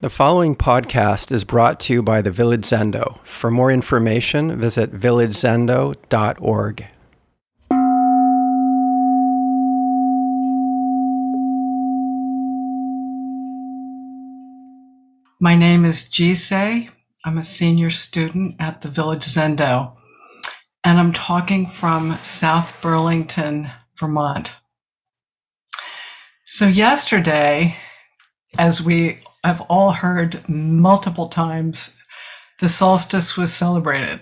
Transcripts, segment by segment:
The following podcast is brought to you by the Village Zendo. For more information, visit villagezendo.org. My name is Jisei. I'm a senior student at the Village Zendo, and I'm talking from South Burlington, Vermont. So, yesterday, as we have all heard multiple times, the solstice was celebrated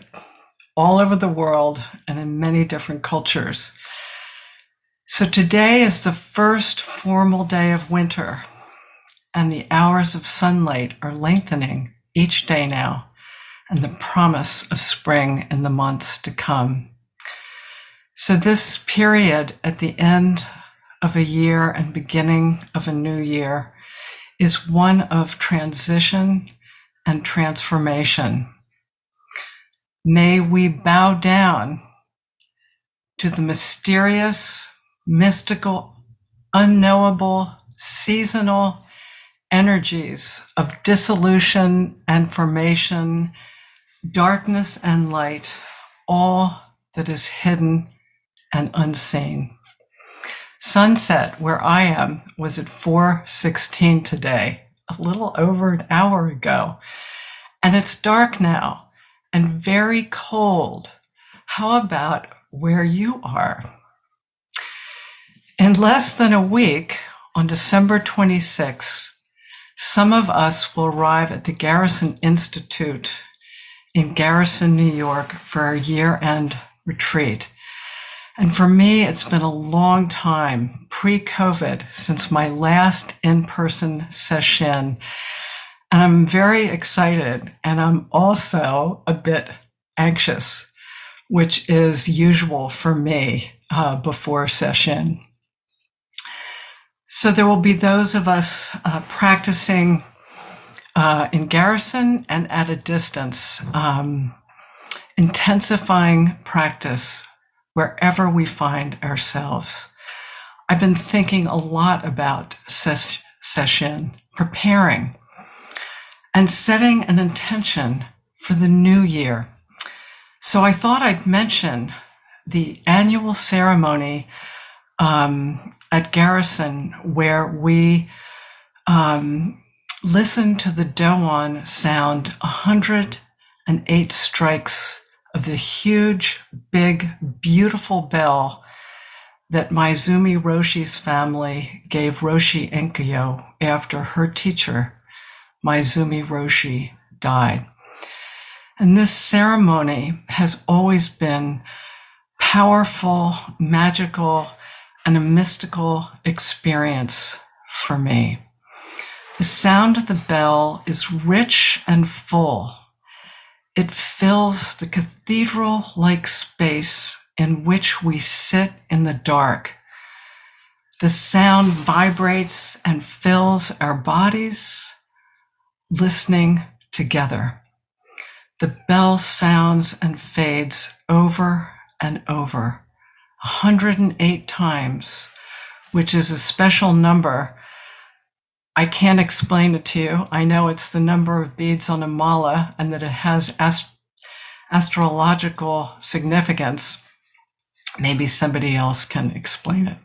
all over the world and in many different cultures. So, today is the first formal day of winter and the hours of sunlight are lengthening each day now, and the promise of spring in the months to come. So, this period at the end of a year and beginning of a new year is one of transition and transformation. May we bow down to the mysterious, mystical, unknowable, seasonal, energies of dissolution and formation, darkness and light, all that is hidden and unseen. Sunset, where I am, was at 4:16 today, a little over an hour ago. And it's dark now and very cold. How about where you are? In less than a week, on December 26th, some of us will arrive at the Garrison Institute in Garrison, New York for a year end retreat. And for me, it's been a long time pre COVID since my last in person session. And I'm very excited. And I'm also a bit anxious, which is usual for me uh, before session. So there will be those of us uh, practicing uh, in garrison and at a distance, um, intensifying practice wherever we find ourselves. I've been thinking a lot about ses- session, preparing, and setting an intention for the new year. So I thought I'd mention the annual ceremony um, at Garrison where we um, listen to the Doan sound 108 strikes of the huge, big, beautiful bell that Maezumi Roshi's family gave Roshi Enkyo after her teacher, Maezumi Roshi, died. And this ceremony has always been powerful, magical, and a mystical experience for me. The sound of the bell is rich and full. It fills the cathedral like space in which we sit in the dark. The sound vibrates and fills our bodies, listening together. The bell sounds and fades over and over 108 times, which is a special number. I can't explain it to you. I know it's the number of beads on a mala and that it has ast- astrological significance. Maybe somebody else can explain it.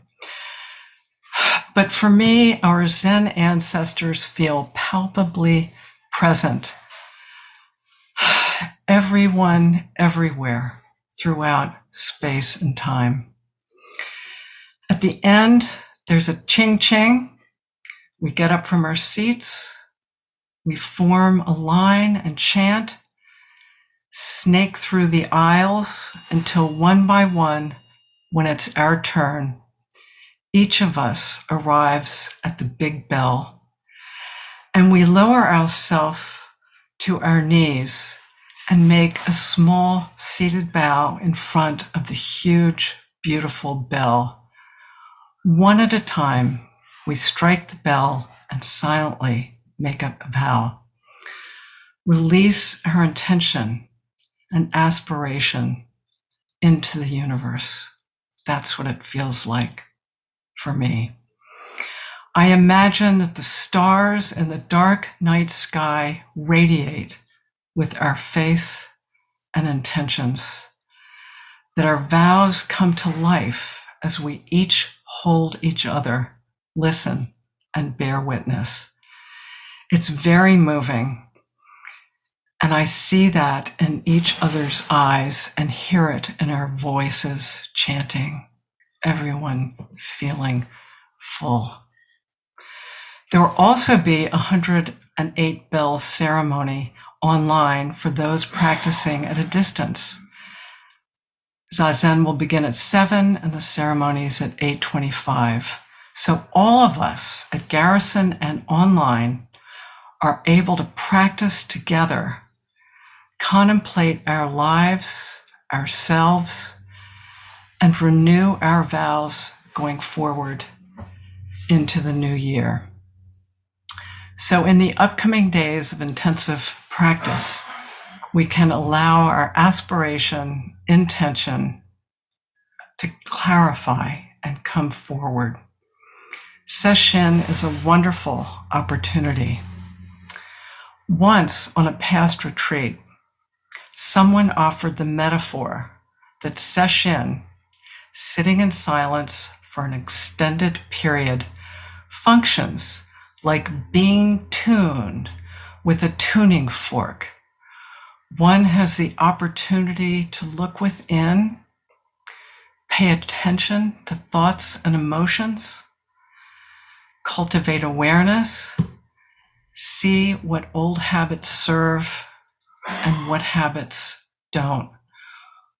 But for me, our Zen ancestors feel palpably present. Everyone, everywhere, throughout space and time. At the end, there's a ching ching. We get up from our seats. We form a line and chant, snake through the aisles until one by one, when it's our turn, each of us arrives at the big bell. And we lower ourselves to our knees and make a small seated bow in front of the huge, beautiful bell. One at a time, we strike the bell and silently make a vow. Release her intention and aspiration into the universe. That's what it feels like for me. I imagine that the stars in the dark night sky radiate with our faith and intentions, that our vows come to life as we each hold each other, listen, and bear witness. It's very moving. And I see that in each other's eyes and hear it in our voices chanting, everyone feeling full. There will also be a 108 bell ceremony online for those practicing at a distance. Zazen will begin at 7 and the ceremony is at 8:25. So all of us at Garrison and online are able to practice together, contemplate our lives, ourselves, and renew our vows going forward into the new year. So, in the upcoming days of intensive practice, we can allow our aspiration, intention to clarify and come forward. Sesshin is a wonderful opportunity. Once on a past retreat, someone offered the metaphor that Sesshin, sitting in silence for an extended period, functions like being tuned with a tuning fork. One has the opportunity to look within, pay attention to thoughts and emotions, cultivate awareness, see what old habits serve and what habits don't.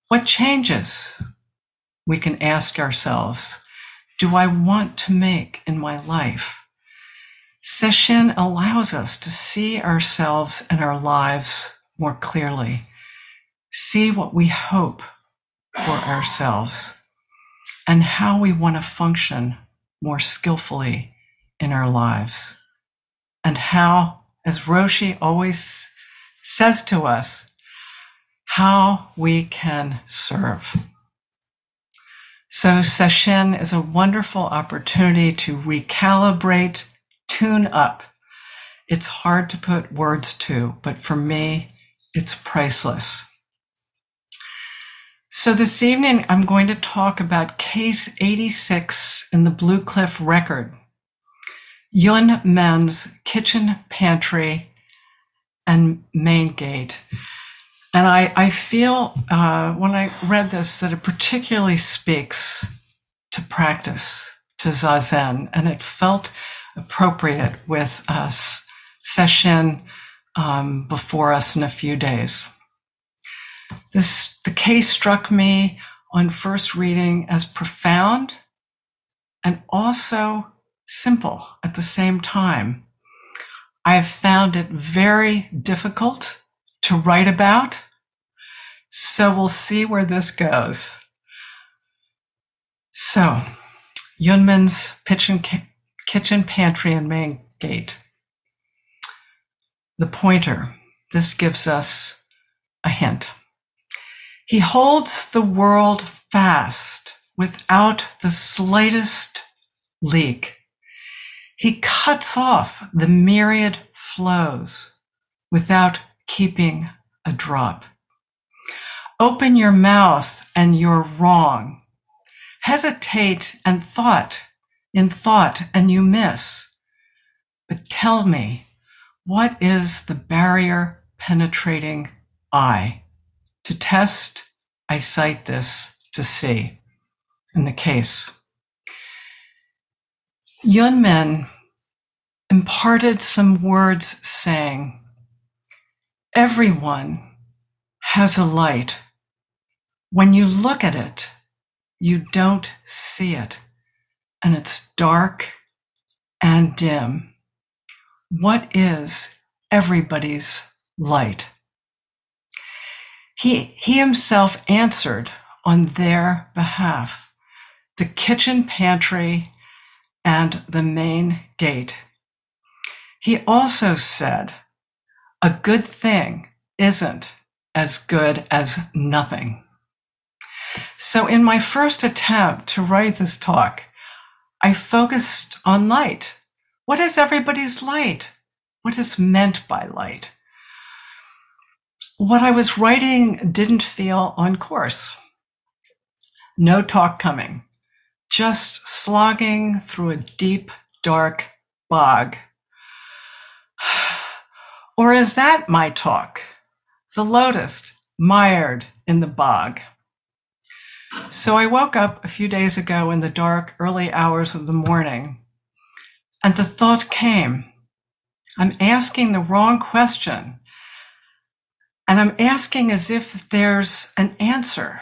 What changes? We can ask ourselves, do I want to make in my life? Session allows us to see ourselves and our lives more clearly, see what we hope for ourselves, and how we want to function more skillfully in our lives, and how, as Roshi always says to us, how we can serve. So, Sesshin is a wonderful opportunity to recalibrate tune up. It's hard to put words to, but for me, it's priceless. So this evening, I'm going to talk about case 86 in the Blue Cliff record, Yun Men's kitchen pantry and main gate. And I, I feel uh, when I read this that it particularly speaks to practice, to Zazen, and it felt appropriate with us session um, before us in a few days. This the case struck me on first reading as profound and also simple at the same time. I've found it very difficult to write about, so we'll see where this goes. So, Yunmen's pitch and kitchen, pantry, and main gate. The pointer, this gives us a hint. He holds the world fast without the slightest leak. He cuts off the myriad flows without keeping a drop. Open your mouth and you're wrong. Hesitate and thought in thought and you miss. But tell me, what is the barrier penetrating eye? To test, I cite this to see in the case. Yunmen imparted some words saying, Everyone has a light. When you look at it, you don't see it and it's dark and dim. What is everybody's light? He, he himself answered on their behalf the kitchen pantry and the main gate. He also said, a good thing isn't as good as nothing. So, in my first attempt to write this talk, I focused on light What is everybody's light? What is meant by light? What I was writing didn't feel on course. No talk coming, just slogging through a deep, dark bog. Or is that my talk? The lotus mired in the bog. So I woke up a few days ago in the dark, early hours of the morning, and the thought came I'm asking the wrong question. And I'm asking as if there's an answer.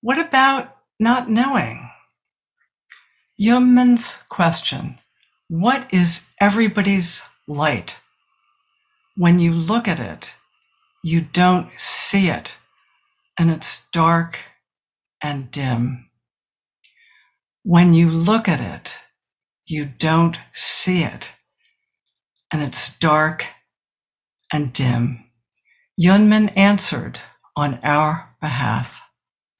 What about not knowing? Yunmen's question What is everybody's light? When you look at it, you don't see it, and it's dark and dim. When you look at it, you don't see it, and it's dark and dim. Yunmen answered on our behalf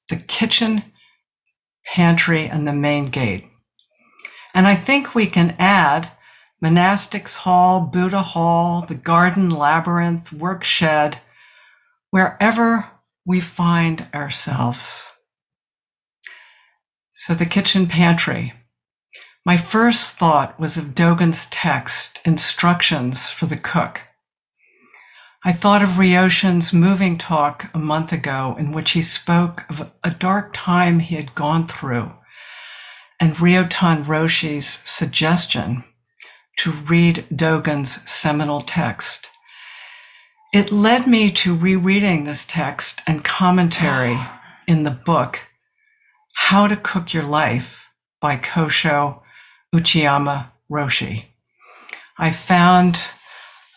the kitchen, pantry, and the main gate. And I think we can add monastics hall, Buddha hall, the garden labyrinth, work shed, wherever we find ourselves. So the kitchen pantry. My first thought was of Dogen's text, Instructions for the Cook. I thought of Ryoshin's moving talk a month ago in which he spoke of a dark time he had gone through and Ryotan Roshi's suggestion to read Dogen's seminal text. It led me to rereading this text and commentary in the book, How to Cook Your Life by Kosho Uchiyama Roshi. I found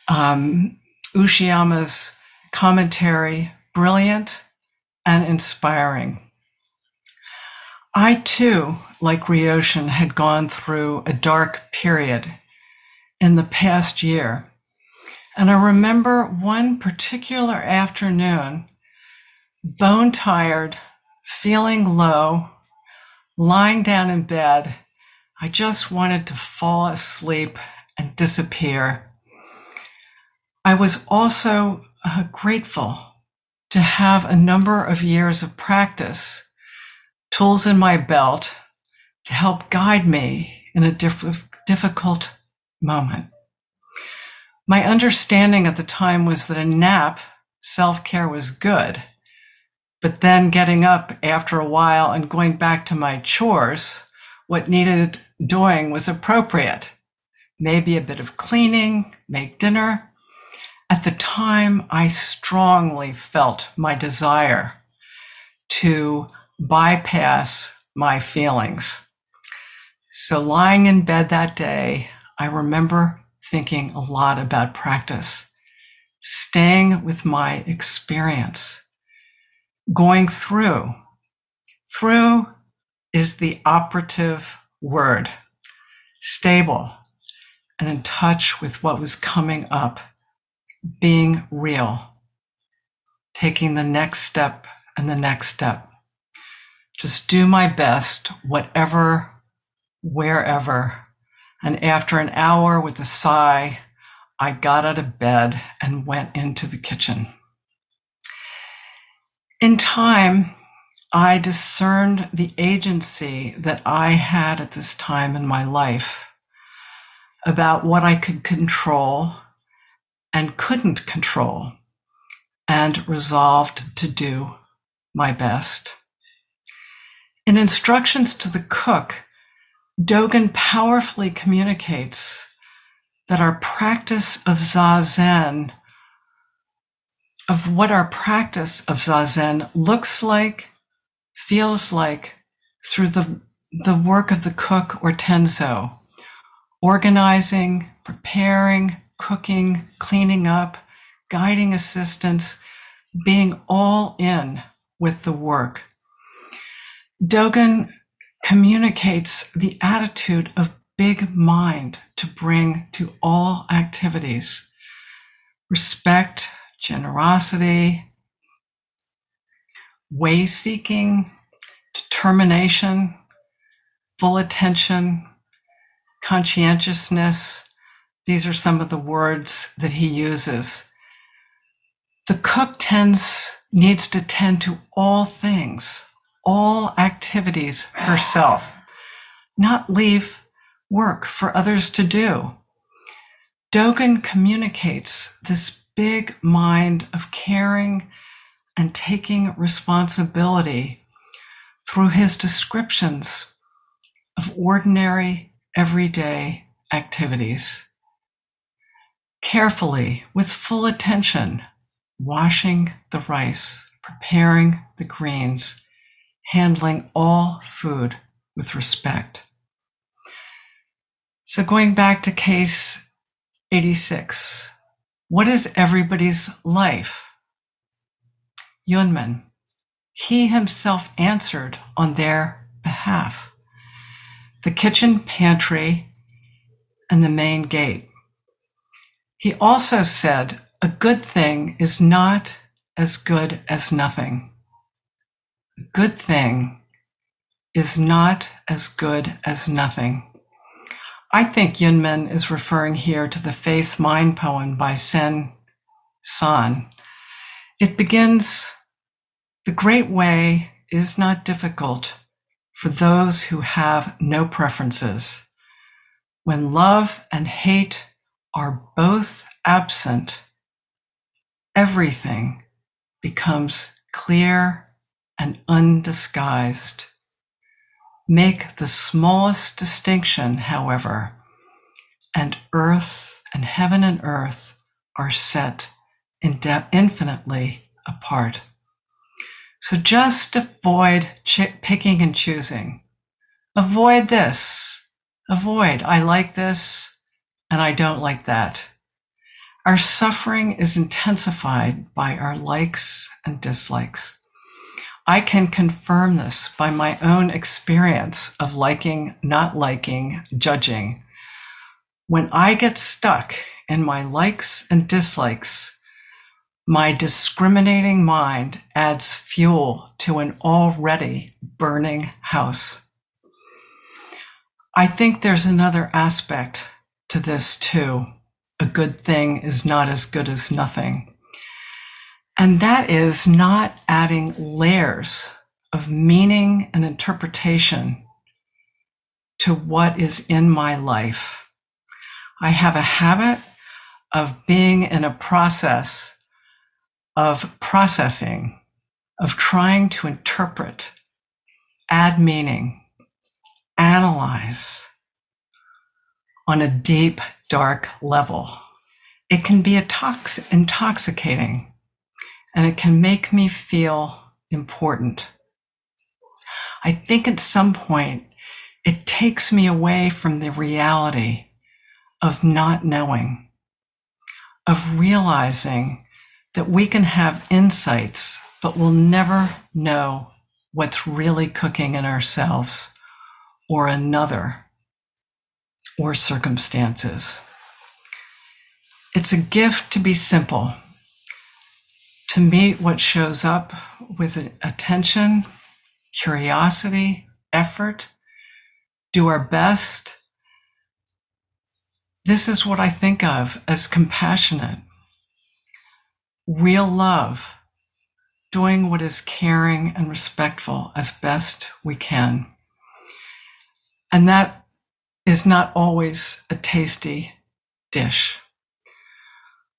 um, Uchiyama's commentary brilliant and inspiring. I too, like Ryoshin, had gone through a dark period in the past year. And I remember one particular afternoon, bone tired, feeling low, lying down in bed. I just wanted to fall asleep and disappear. I was also uh, grateful to have a number of years of practice, tools in my belt to help guide me in a diff- difficult moment. My understanding at the time was that a nap, self care was good. But then getting up after a while and going back to my chores, what needed doing was appropriate. Maybe a bit of cleaning, make dinner. At the time, I strongly felt my desire to bypass my feelings. So lying in bed that day, I remember thinking a lot about practice, staying with my experience, going through. Through is the operative word, stable and in touch with what was coming up, being real, taking the next step and the next step. Just do my best, whatever, wherever and after an hour with a sigh, I got out of bed and went into the kitchen. In time, I discerned the agency that I had at this time in my life about what I could control and couldn't control, and resolved to do my best. In instructions to the cook, Dogen powerfully communicates that our practice of Zazen, of what our practice of Zazen looks like, feels like through the, the work of the cook or tenzo, organizing, preparing, cooking, cleaning up, guiding assistance, being all in with the work. Dogen communicates the attitude of big mind to bring to all activities respect, generosity, way seeking, determination, full attention, conscientiousness. These are some of the words that he uses. The cook tends, needs to tend to all things, all activities herself, not leave work for others to do. Dogen communicates this big mind of caring and taking responsibility through his descriptions of ordinary, everyday activities. Carefully, with full attention, washing the rice, preparing the greens, handling all food with respect. So, going back to case 86, what is everybody's life? Yunmen, he himself answered on their behalf. The kitchen pantry and the main gate. He also said, a good thing is not as good as nothing. A good thing is not as good as nothing. I think Yunmen is referring here to the Faith Mind poem by Sen San. It begins The great way is not difficult for those who have no preferences. When love and hate are both absent, everything becomes clear and undisguised. Make the smallest distinction, however, and earth and heaven and earth are set infinitely apart. So just avoid ch- picking and choosing. Avoid this. Avoid, I like this and I don't like that. Our suffering is intensified by our likes and dislikes. I can confirm this by my own experience of liking, not liking, judging. When I get stuck in my likes and dislikes, my discriminating mind adds fuel to an already burning house. I think there's another aspect to this too. A good thing is not as good as nothing. And that is not adding layers of meaning and interpretation to what is in my life. I have a habit of being in a process of processing, of trying to interpret, add meaning, analyze on a deep, dark level. It can be intoxicating and it can make me feel important. I think at some point it takes me away from the reality of not knowing, of realizing that we can have insights, but we'll never know what's really cooking in ourselves or another or circumstances. It's a gift to be simple to meet what shows up with attention, curiosity, effort, do our best. This is what I think of as compassionate, real love, doing what is caring and respectful as best we can. And that is not always a tasty dish.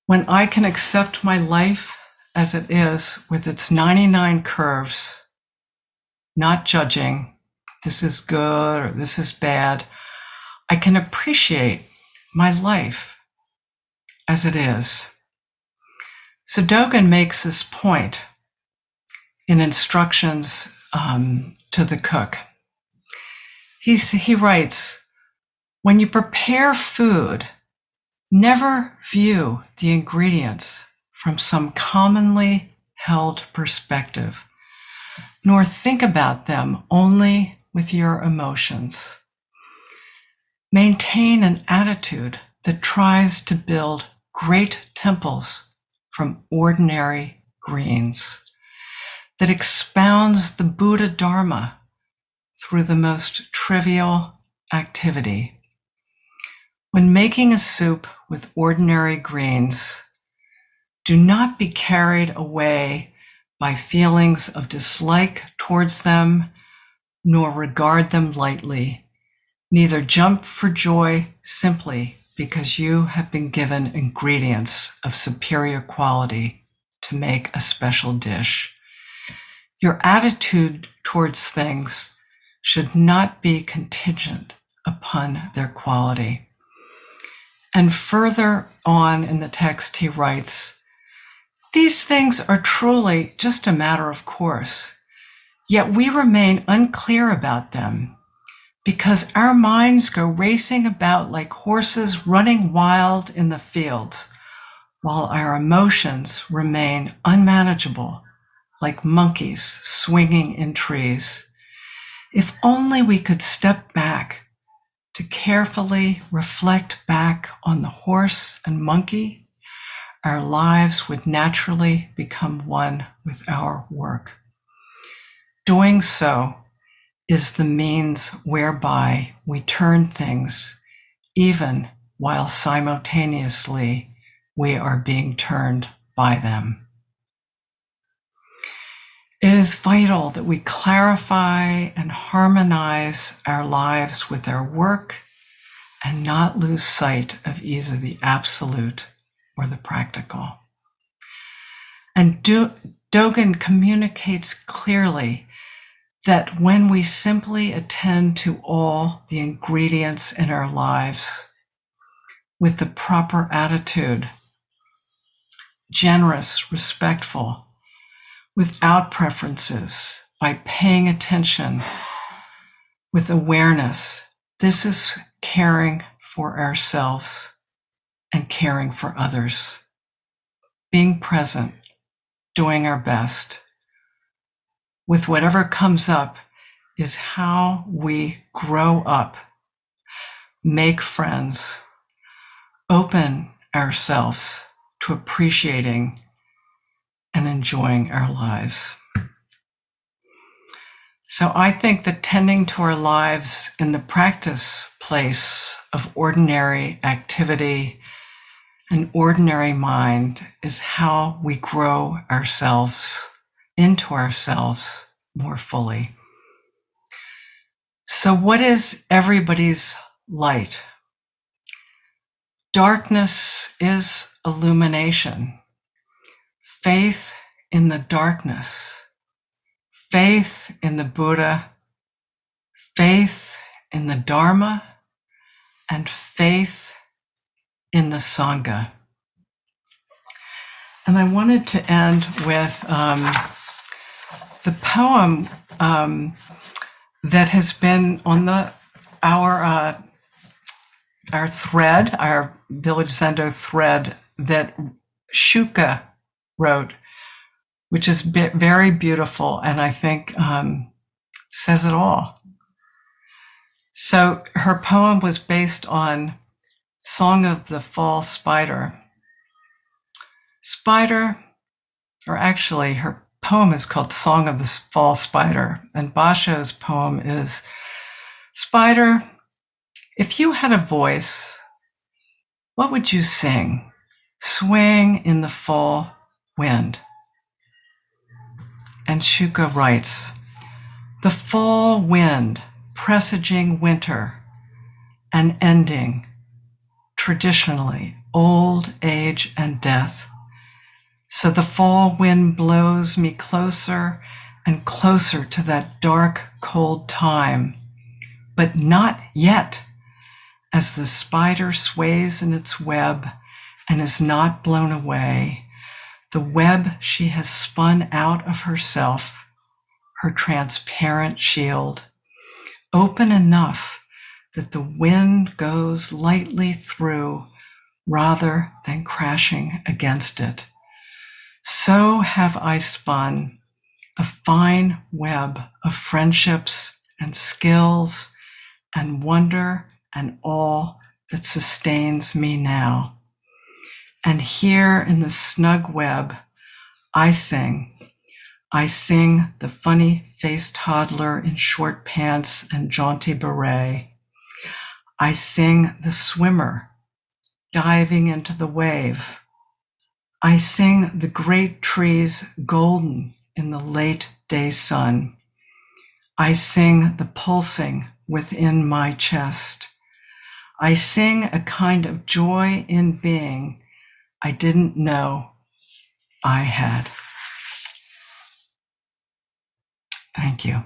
When I can accept my life as it is with its 99 curves, not judging this is good or this is bad, I can appreciate my life as it is. So Dogen makes this point in instructions um, to the cook. He's, he writes, when you prepare food, never view the ingredients from some commonly held perspective, nor think about them only with your emotions. Maintain an attitude that tries to build great temples from ordinary greens, that expounds the Buddha Dharma through the most trivial activity. When making a soup with ordinary greens, do not be carried away by feelings of dislike towards them, nor regard them lightly. Neither jump for joy simply because you have been given ingredients of superior quality to make a special dish. Your attitude towards things should not be contingent upon their quality. And further on in the text, he writes, These things are truly just a matter of course, yet we remain unclear about them because our minds go racing about like horses running wild in the fields, while our emotions remain unmanageable like monkeys swinging in trees. If only we could step back to carefully reflect back on the horse and monkey, our lives would naturally become one with our work. Doing so is the means whereby we turn things, even while simultaneously we are being turned by them. It is vital that we clarify and harmonize our lives with our work and not lose sight of either the absolute or the practical. And Do- Dogen communicates clearly that when we simply attend to all the ingredients in our lives with the proper attitude, generous, respectful, without preferences, by paying attention with awareness. This is caring for ourselves and caring for others. Being present, doing our best with whatever comes up is how we grow up, make friends, open ourselves to appreciating and enjoying our lives. So I think that tending to our lives in the practice place of ordinary activity and ordinary mind is how we grow ourselves into ourselves more fully. So, what is everybody's light? Darkness is illumination faith in the darkness, faith in the Buddha, faith in the Dharma, and faith in the Sangha. And I wanted to end with um, the poem um, that has been on the our uh, our thread, our Village Zendo thread that Shuka wrote, which is very beautiful and I think um, says it all. So her poem was based on Song of the Fall Spider. Spider, or actually, her poem is called Song of the Fall Spider, and Basho's poem is Spider, if you had a voice, what would you sing? Swing in the fall wind. And Shuka writes, the fall wind presaging winter an ending, traditionally, old age and death. So the fall wind blows me closer and closer to that dark, cold time, but not yet, as the spider sways in its web and is not blown away the web she has spun out of herself, her transparent shield, open enough that the wind goes lightly through rather than crashing against it. So have I spun a fine web of friendships and skills and wonder and all that sustains me now. And here in the snug web, I sing. I sing the funny faced toddler in short pants and jaunty beret. I sing the swimmer diving into the wave. I sing the great trees golden in the late day sun. I sing the pulsing within my chest. I sing a kind of joy in being I didn't know I had. Thank you.